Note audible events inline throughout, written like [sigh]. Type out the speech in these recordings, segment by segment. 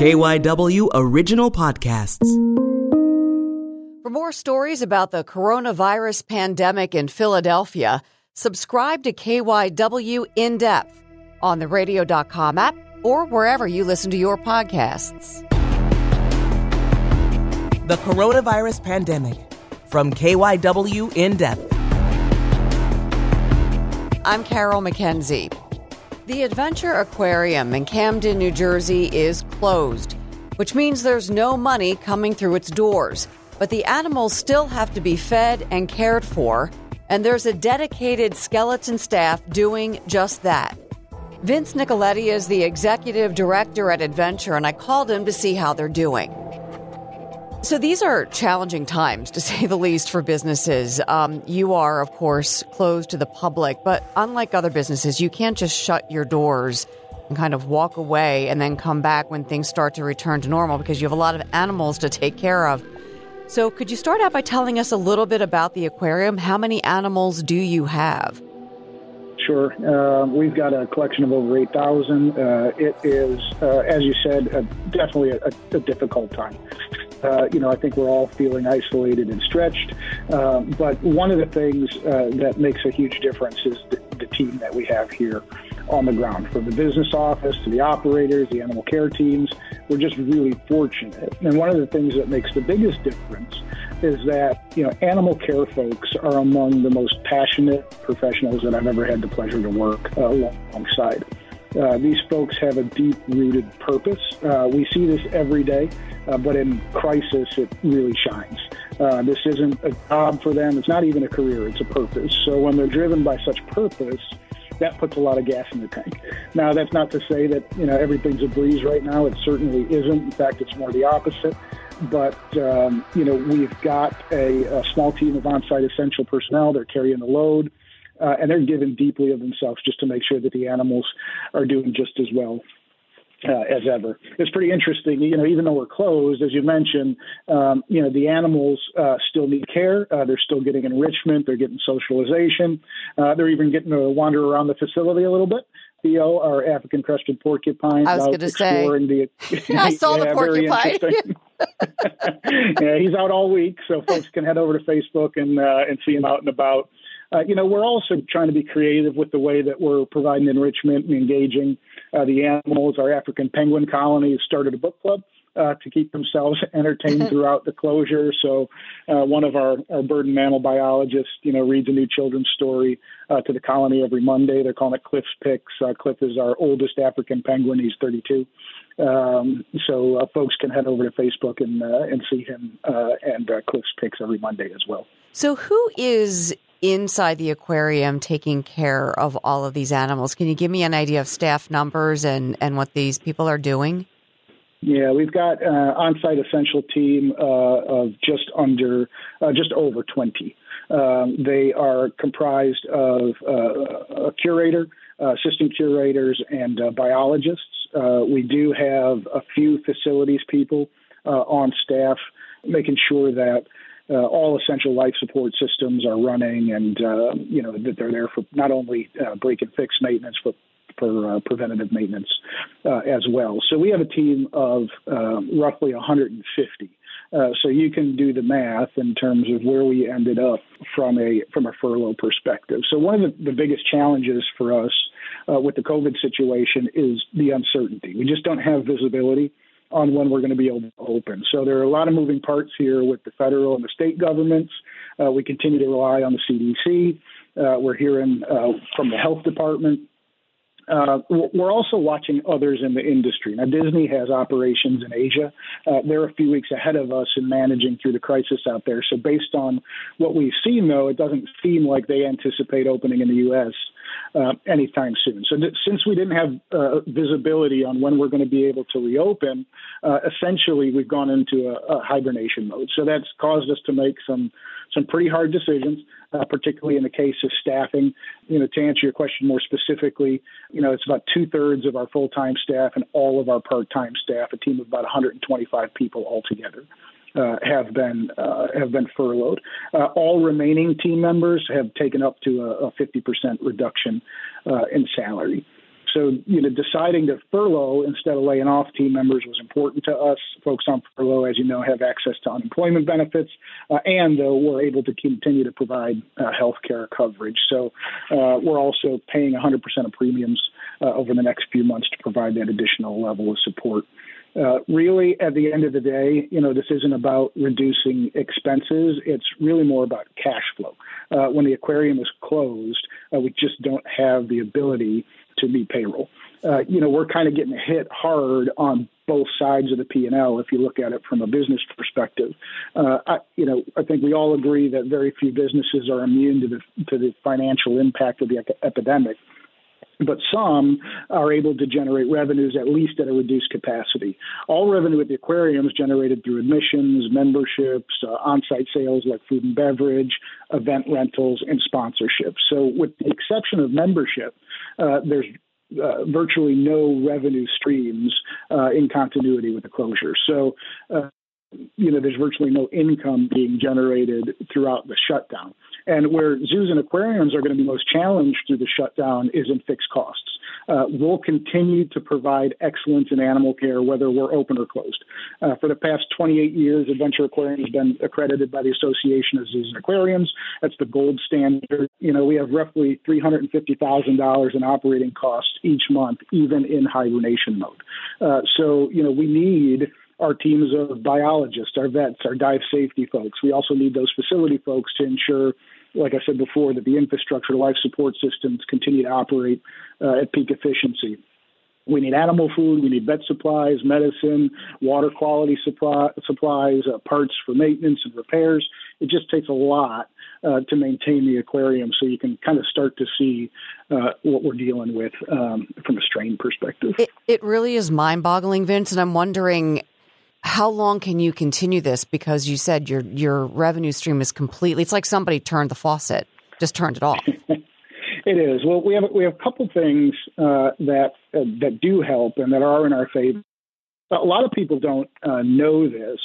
KYW Original Podcasts. For more stories about the coronavirus pandemic in Philadelphia, subscribe to KYW In Depth on the radio.com app or wherever you listen to your podcasts. The coronavirus pandemic from KYW In Depth. I'm Carol McKenzie. The Adventure Aquarium in Camden, New Jersey is closed, which means there's no money coming through its doors. But the animals still have to be fed and cared for, and there's a dedicated skeleton staff doing just that. Vince Nicoletti is the executive director at Adventure, and I called him to see how they're doing. So these are challenging times, to [laughs] say the least, for businesses. Um, you are, of course, closed to the public, but unlike other businesses, you can't just shut your doors and kind of walk away and then come back when things start to return to normal because you have a lot of animals to take care of. So, could you start out by telling us a little bit about the aquarium? How many animals do you have? Sure. Uh, we've got a collection of over 8,000. Uh, it is, uh, as you said, definitely a, a difficult time. Uh, you know, I think we're all feeling isolated and stretched. Um, but one of the things uh, that makes a huge difference is the, the, team that we have here on the ground, from the business office to the operators, the animal care teams. We're just really fortunate. And one of the things that makes the biggest difference is that you know animal care folks are among the most passionate professionals that I've ever had the pleasure to work uh, alongside. Uh, these folks have a deep rooted purpose. Uh, we see this every day, uh, but in crisis, it really shines. Uh, this isn't a job for them. It's not even a career. It's a purpose. So when they're driven by such purpose, that puts a lot of gas in the tank. Now, that's not to say that you know everything's a breeze right now. It certainly isn't. In fact, it's more the opposite. But um, you know, we've got a, a small team of on-site essential personnel. They're carrying the load uh, and they're given deeply of themselves just to make sure that the animals are doing just as well uh, as ever. It's pretty interesting, you know, even though we're closed, as you mentioned, um, you know, the animals uh, still need care. Uh, they're still getting enrichment. They're getting socialization. Uh, they're even getting to wander around the facility a little bit. Theo, our African crested porcupine, I was going to say, the, [laughs] I saw [laughs] yeah, the porcupine. [laughs] yeah, he's out all week, so folks can head over to Facebook and uh, and see him out and about. Uh, you know, we're also trying to be creative with the way that we're providing enrichment and engaging uh, the animals. Our African penguin colony has started a book club. Uh, to keep themselves [laughs] entertained throughout the closure. So, uh, one of our, our bird and mammal biologists, you know, reads a new children's story uh, to the colony every Monday. They're calling it Cliff's Picks. Uh, Cliff is our oldest African penguin. He's 32. Um, so, uh, folks can head over to Facebook and uh, and see him and Cliff's Picks every Monday as well. So, who is inside the aquarium taking care of all of these animals. Can you give me an idea of staff numbers and, and what these people are doing? Yeah, we've got an uh, on-site essential team uh, of just under, uh, just over 20. Um, they are comprised of uh, a curator, uh, assistant curators, and uh, biologists. we do have a few facilities people on staff, making sure that uh, all essential life support systems are running, and uh, you know that they're there for not only uh, break and fix maintenance, but for uh, preventative maintenance uh, as well. So we have a team of um, roughly 150. Uh, so you can do the math in terms of where we ended up from a from a furlough perspective. So one of the, the biggest challenges for us uh, with the COVID situation is the uncertainty. We just don't have visibility on when we're going to be able to open. So there are a lot of moving parts here with the federal and the state governments. Uh, we continue to rely on the CDC. Uh, we're hearing uh, from the health department. Uh, we're also watching others in the industry. Now, Disney has operations in Asia. Uh, they're a few weeks ahead of us in managing through the crisis out there. So, based on what we've seen, though, it doesn't seem like they anticipate opening in the U.S uh, anytime soon. So th- since we didn't have uh, visibility on when we're going to be able to reopen, uh, essentially we've gone into a, a, hibernation mode. So that's caused us to make some some pretty hard decisions, uh, particularly in the case of staffing. You know, to answer your question more specifically, you know, it's about two thirds of our full time staff and all of our part time staff, a team of about 125 people altogether uh, have been uh, have been furloughed. Uh, all remaining team members have taken up to a, a 50% reduction uh, in salary. So, you know, deciding to furlough instead of laying off team members was important to us. Folks on furlough, as you know, have access to unemployment benefits, uh, and uh, we're able to continue to provide uh, health care coverage. So uh, we're also paying 100% of premiums uh, over the next few months to provide that additional level of support. Uh, really, at the end of the day, you know, this isn't about reducing expenses. It's really more about cash flow. Uh, when the aquarium is closed, uh, we just don't have the ability to meet payroll. Uh, you know, we're kind of getting hit hard on both sides of the P&L if you look at it from a business perspective. Uh, I, you know, I think we all agree that very few businesses are immune to the to the financial impact of the epidemic but some are able to generate revenues at least at a reduced capacity. All revenue at the aquarium is generated through admissions, memberships, uh, on site sales like food and beverage, event rentals, and sponsorships. So, with the exception of membership, uh, there's uh, virtually no revenue streams uh, in continuity with the closure. So, uh, you know, there's virtually no income being generated throughout the shutdown. And where zoos and aquariums are going to be most challenged through the shutdown is in fixed costs. Uh, we'll continue to provide excellence in animal care, whether we're open or closed. Uh, for the past 28 years, Adventure Aquarium has been accredited by the Association of Zoos and Aquariums. That's the gold standard. You know, we have roughly $350,000 in operating costs each month, even in hibernation mode. Uh, so, you know, we need our teams of biologists, our vets, our dive safety folks. We also need those facility folks to ensure, like I said before, that the infrastructure, life support systems continue to operate uh, at peak efficiency. We need animal food, we need vet supplies, medicine, water quality supply, supplies, uh, parts for maintenance and repairs. It just takes a lot uh, to maintain the aquarium so you can kind of start to see uh, what we're dealing with um, from a strain perspective. It, it really is mind boggling, Vince. And I'm wondering how long can you continue this? Because you said your your revenue stream is completely. It's like somebody turned the faucet, just turned it off. [laughs] it is. Well, we have we have a couple things uh, that uh, that do help and that are in our favor. A lot of people don't uh, know this,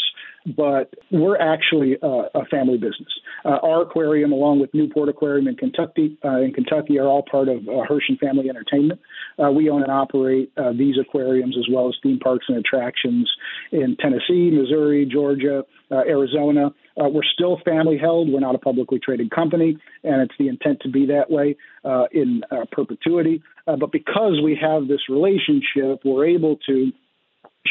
but we're actually a family business. Uh, our aquarium, along with Newport Aquarium in Kentucky, uh, in Kentucky, are all part of uh, Herschend Family Entertainment. Uh, we own and operate uh, these aquariums as well as theme parks and attractions in Tennessee, Missouri, Georgia, uh, Arizona. we're still family held. We're not a publicly traded company, and it's the intent to be that way in perpetuity. but because we have this relationship, we're able to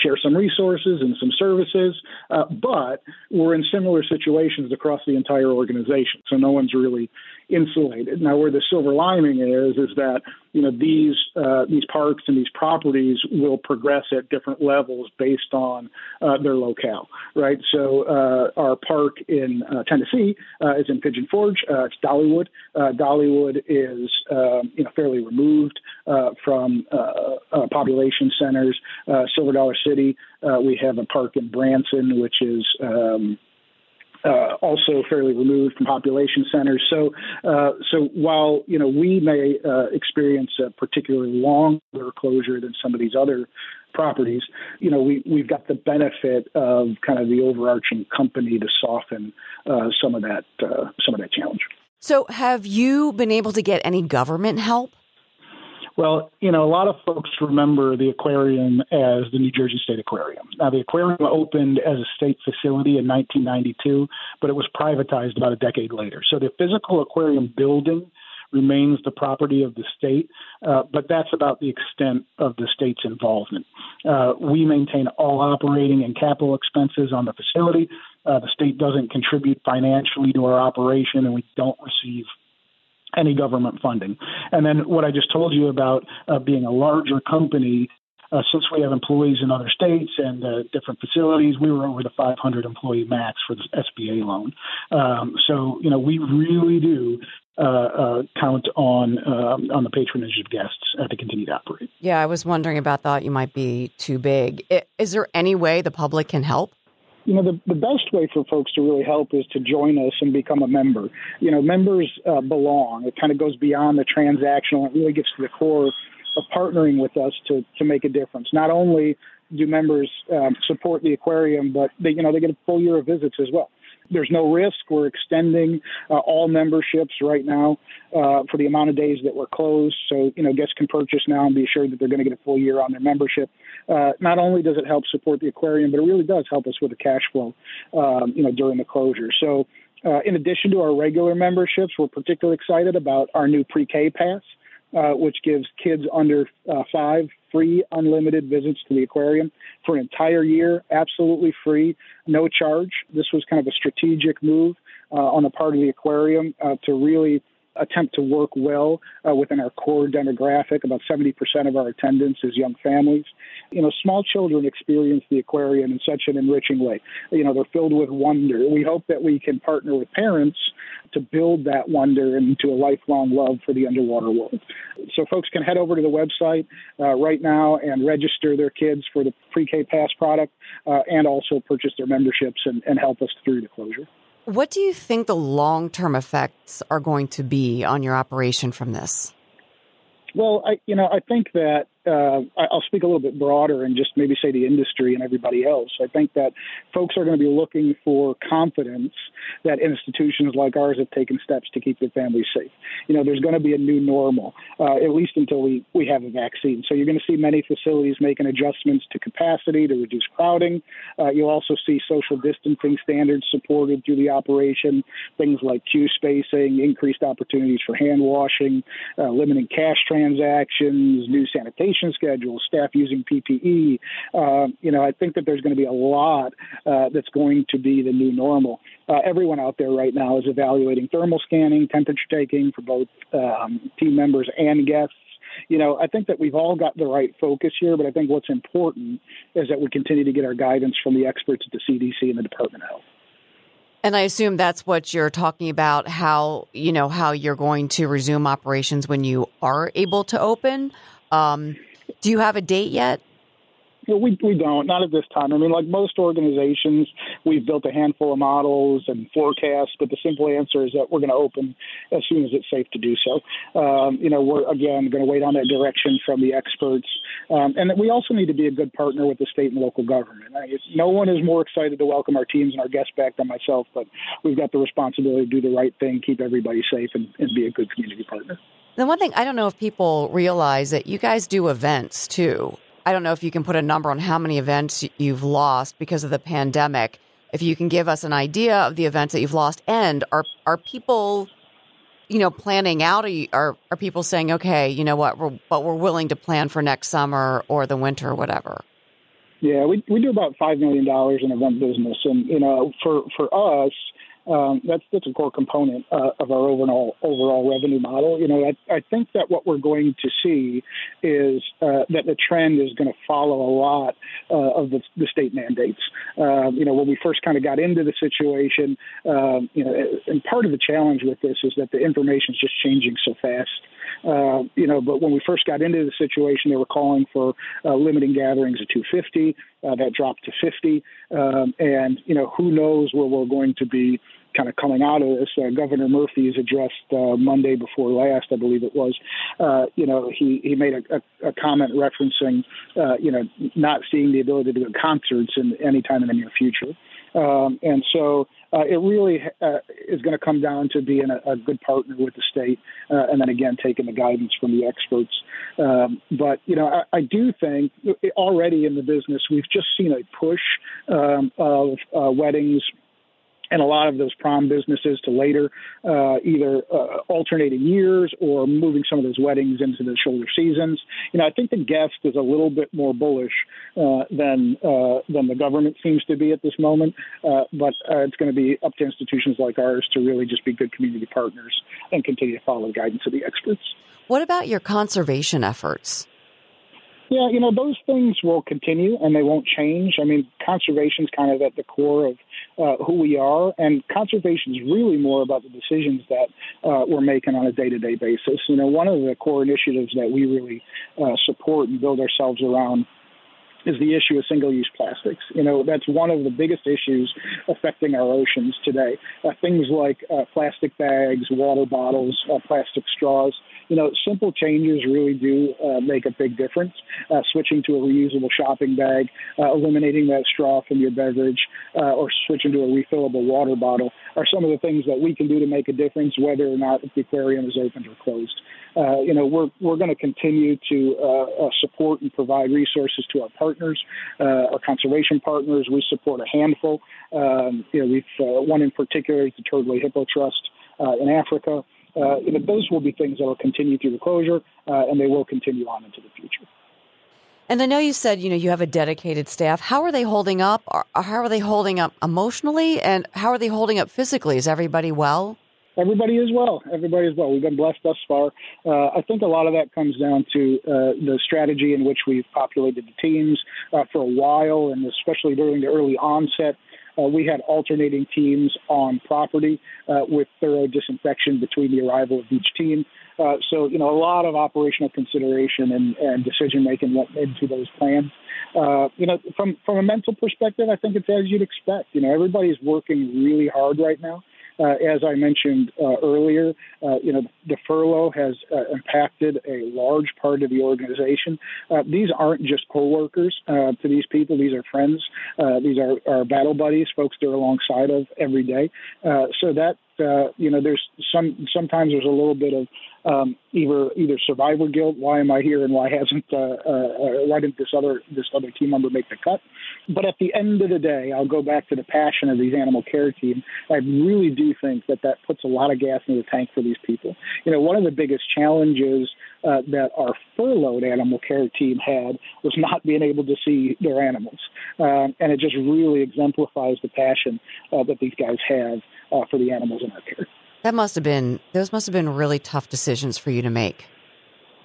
share some resources and some services, uh, but we're in similar situations across the entire organization. So no one's really insulated. Now, where the silver lining is, is that you know these uh, these parks and these properties will progress at different levels based on uh, their locale, right? So uh, our park in uh, Tennessee uh, is in Pigeon Forge. It's Dollywood. Dollywood is um, you know fairly removed from population centers. Silver Dollar City, we have a park in Branson, which is um, uh, also fairly removed from population centers. So, uh, so while you know we may uh, experience a particularly longer closure than some of these other properties, you know we we've got the benefit of kind of the overarching company to soften uh, some of that uh, some of that challenge. So, have you been able to get any government help? Well, you know, a lot of folks remember the aquarium as the New Jersey State Aquarium. Now, the aquarium opened as a state facility in 1992, but it was privatized about a decade later. So the physical aquarium building remains the property of the state, uh, but that's about the extent of the state's involvement. Uh, we maintain all operating and capital expenses on the facility. Uh, the state doesn't contribute financially to our operation, and we don't receive any government funding. And then what I just told you about uh, being a larger company, uh, since we have employees in other states and uh, different facilities, we were over the 500 employee max for the SBA loan. Um, so you know we really do uh, uh, count on uh, on the patronage of guests to continue to operate. Yeah, I was wondering about that. You might be too big. Is there any way the public can help? You know, the, the best way for folks to really help is to join us and become a member. You know, members uh, belong. It kind of goes beyond the transactional. It really gets to the core of partnering with us to to make a difference. Not only do members um, support the aquarium, but they you know they get a full year of visits as well. There's no risk. We're extending uh, all memberships right now uh, for the amount of days that we're closed. So, you know, guests can purchase now and be assured that they're going to get a full year on their membership. Uh, not only does it help support the aquarium, but it really does help us with the cash flow, um, you know, during the closure. So, uh, in addition to our regular memberships, we're particularly excited about our new pre-K pass. Uh, which gives kids under uh, five free unlimited visits to the aquarium for an entire year, absolutely free, no charge. This was kind of a strategic move uh, on the part of the aquarium uh, to really attempt to work well uh, within our core demographic. About 70% of our attendance is young families. You know, small children experience the aquarium in such an enriching way. You know, they're filled with wonder. We hope that we can partner with parents to build that wonder into a lifelong love for the underwater world. So folks can head over to the website uh, right now and register their kids for the pre-K Pass product uh, and also purchase their memberships and, and help us through the closure. What do you think the long term effects are going to be on your operation from this? Well, I, you know, I think that uh, I'll speak a little bit broader and just maybe say the industry and everybody else. I think that folks are going to be looking for confidence that institutions like ours have taken steps to keep their families safe. You know, there's going to be a new normal, uh, at least until we, we have a vaccine. So you're going to see many facilities making adjustments to capacity to reduce crowding. Uh, you'll also see social distancing standards supported through the operation, things like queue spacing, increased opportunities for hand washing, uh, limiting cash transactions, new sanitation schedules, staff using PPE. Uh, you know, I think that there's going to be a lot uh, that's going to be the new normal. Uh, everyone out there right now is evaluating thermal scanning, temperature taking for both um, team members and guests you know, I think that we've all got the right focus here, but I think what's important is that we continue to get our guidance from the experts at the CDC and the Department of Health. And I assume that's what you're talking about how, you know, how you're going to resume operations when you are able to open. Um, do you have a date yet? we we don't not at this time. I mean, like most organizations, we've built a handful of models and forecasts, but the simple answer is that we're going to open as soon as it's safe to do so. Um, you know, we're again going to wait on that direction from the experts, um, and we also need to be a good partner with the state and local government. I no one is more excited to welcome our teams and our guests back than myself, but we've got the responsibility to do the right thing, keep everybody safe, and, and be a good community partner. The one thing I don't know if people realize that you guys do events too. I don't know if you can put a number on how many events you've lost because of the pandemic. If you can give us an idea of the events that you've lost, and are are people, you know, planning out? Are you, are, are people saying, okay, you know what, we're, but we're willing to plan for next summer or the winter or whatever? Yeah, we we do about five million dollars in event business, and you know, for for us, um, that's that's a core component uh, of our overall overall revenue model. You know, I, I think that what we're going to see is uh, that the trend is going to follow a lot uh, of the, the, state mandates. Um, you know, when we first kind of got into the situation, um, you know, and part of the challenge with this is that the information is just changing so fast. Uh, you know, but when we first got into the situation, they were calling for uh, limiting gatherings of 250. Uh, that dropped to 50. Um, and, you know, who knows where we're going to be kind of coming out of this. Uh, Governor Murphy's addressed uh, Monday before last, I believe it was. Uh, you know, he he made a, a, a comment referencing, uh, you know, not seeing the ability to do concerts in any time in the near future. Um, and so uh, it really uh, is going to come down to being a, a good partner with the state, uh, and then again taking the guidance from the experts. Um, but you know, I, I, do think already in the business we've just seen a push um, of uh, weddings and a lot of those prom businesses to later, uh, either uh, alternating years or moving some of those weddings into the shoulder seasons. You know, I think the guest is a little bit more bullish uh, than uh, than the government seems to be at this moment. Uh, but uh, it's going to be up to institutions like ours to really just be good community partners and continue to follow the guidance of the experts. What about your conservation efforts? Yeah, you know, those things will continue and they won't change. I mean, conservation is kind of at the core of uh, who we are, and conservation is really more about the decisions that uh, we're making on a day to day basis. You know, one of the core initiatives that we really uh, support and build ourselves around is the issue of single-use plastics. You know, that's one of the biggest issues affecting our oceans today. Uh, things like uh, plastic bags, water bottles, uh, plastic straws. You know, simple changes really do uh, make a big difference. Uh, switching to a reusable shopping bag, uh, eliminating that straw from your beverage, uh, or switching to a refillable water bottle are some of the things that we can do to make a difference, whether or not the aquarium is open or closed. Uh, you know, we're we're going to continue to uh, support and provide resources to our partners, our conservation partners. We support a handful. Um, you know, we've one in particular is the Turtley Hippo Trust in Africa uh, you know, those will be things that will continue through the closure, uh, and they will continue on into the future. And I know you said you know you have a dedicated staff. How are they holding up? How are they holding up emotionally, and how are they holding up physically? Is everybody well? Everybody is well. Everybody is well. We've been blessed thus far. Uh, I think a lot of that comes down to uh, the strategy in which we've populated the teams uh, for a while, and especially during the early onset. Uh, we had alternating teams on property uh, with thorough disinfection between the arrival of each team. Uh, so, you know, a lot of operational consideration and, and decision making went into those plans. Uh, you know, from from a mental perspective, I think it's as you'd expect. You know, everybody's working really hard right now. Uh, as I mentioned uh, earlier, uh, you know, the furlough has uh, impacted a large part of the organization. Uh, these aren't just coworkers uh, to these people; these are friends. these are, are battle buddies, folks they're alongside of every day. so that you know, there's some sometimes there's a little bit of um, either either survivor guilt. Why am I here, and why hasn't uh, uh, why didn't this other this other team member make the cut? But at the end of the day, I'll go back to the passion of these animal care teams. I really do think that that puts a lot of gas in the tank for these people. You know, one of the biggest challenges uh, that our furloughed animal care team had was not being able to see their animals, um, and it just really exemplifies the passion uh, that these guys have uh, for the animals in our care. That must have been those must have been really tough decisions for you to make.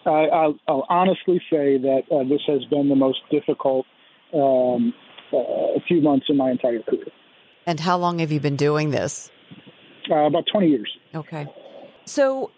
I, will I'll honestly say that uh, this has been the most difficult um, uh, few months in my entire career. And how long have you been doing this? Uh, about twenty years. Okay. So,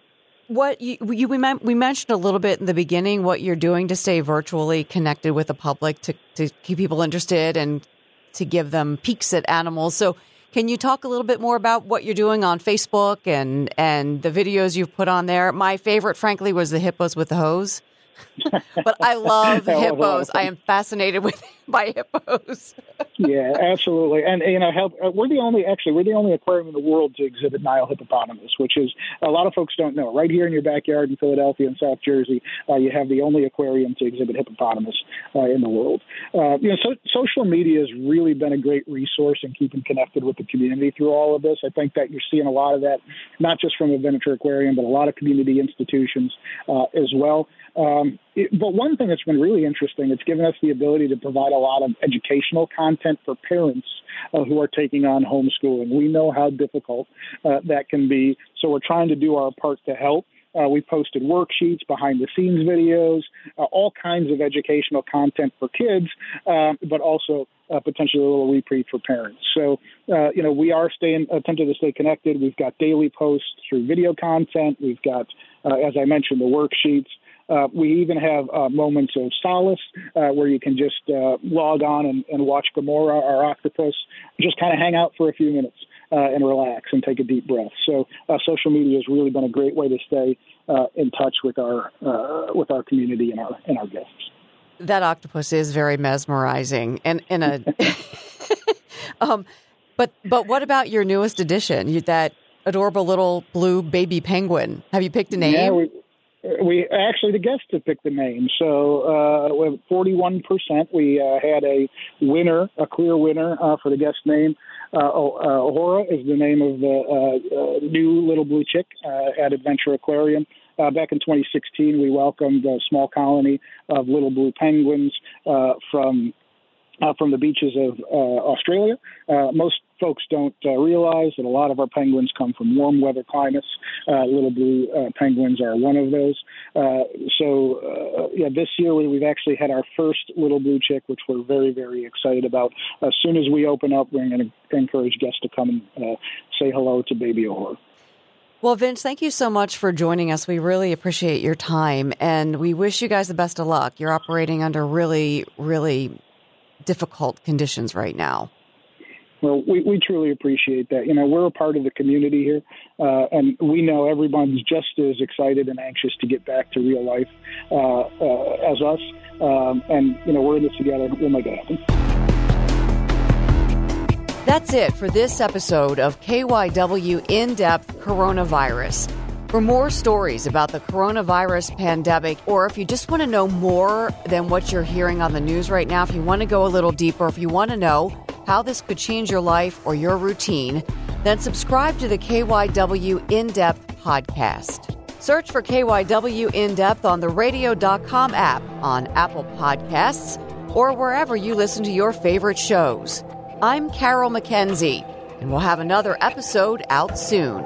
what you, you we, we mentioned a little bit in the beginning what you're doing to stay virtually connected with the public to to keep people interested and to give them peeks at animals. So can you talk a little bit more about what you're doing on Facebook and and the videos you've put on there? My favorite, frankly, was the hippos with the hose. [laughs] but I [laughs] love hippos. I am fascinated with [laughs] by hippos. [laughs] yeah, absolutely. And you know, help, uh, we're the only actually we're the only aquarium in the world to exhibit Nile hippopotamus, which is a lot of folks don't know. Right here in your backyard in Philadelphia and South Jersey, uh, you have the only aquarium to exhibit hippopotamus uh, in the world. Uh, you know, so, social media has really been a great resource in keeping connected with the community through all of this. I think that you're seeing a lot of that, not just from Adventure Aquarium, but a lot of community institutions uh, as well. Um, but one thing that's been really interesting, it's given us the ability to provide a lot of educational content for parents uh, who are taking on homeschooling. We know how difficult uh, that can be, so we're trying to do our part to help. Uh, we posted worksheets, behind the scenes videos, uh, all kinds of educational content for kids, uh, but also uh, potentially a little reprieve for parents. So, uh, you know, we are staying attempting to stay connected. We've got daily posts through video content. We've got, uh, as I mentioned, the worksheets. Uh, we even have uh, moments of solace uh, where you can just uh, log on and, and watch Gamora, our octopus, just kind of hang out for a few minutes uh, and relax and take a deep breath. So uh, social media has really been a great way to stay in touch with our with our community and our and our guests. That octopus is very mesmerizing, and in a. [laughs] [laughs] um, but but what about your newest addition? that adorable little blue baby penguin. Have you picked a name? Yeah, we, we actually the guests have picked the name. So uh, with 41%, we uh, had a winner, a clear winner uh, for the guest name. Uh, Ahura is the name of the uh, uh, new little blue chick uh, at Adventure Aquarium. Uh, back in 2016, we welcomed a small colony of little blue penguins uh, from uh, from the beaches of uh, Australia. Uh, most folks don't uh, realize that a lot of our penguins come from warm weather climates. Uh, little blue uh, penguins are one of those. so, yeah, this year we, have actually had our first little blue chick, which we're very, very excited about. As soon as we open up, we're going to encourage guests to come and say hello to baby Ahura. Well, Vince, thank you so much for joining us. We really appreciate your time, and we wish you guys the best of luck. You're operating under really, really difficult conditions right now. Well, we, we truly appreciate that. You know, we're a part of the community here, uh, and we know everyone's just as excited and anxious to get back to real life uh, uh, as us. Um, and, you know, we're in this together. We'll make it happen. That's it for this episode of KYW In Depth Coronavirus. For more stories about the coronavirus pandemic, or if you just want to know more than what you're hearing on the news right now, if you want to go a little deeper, if you want to know how this could change your life or your routine, then subscribe to the KYW In Depth podcast. Search for KYW In Depth on the radio.com app, on Apple Podcasts, or wherever you listen to your favorite shows. I'm Carol McKenzie, and we'll have another episode out soon.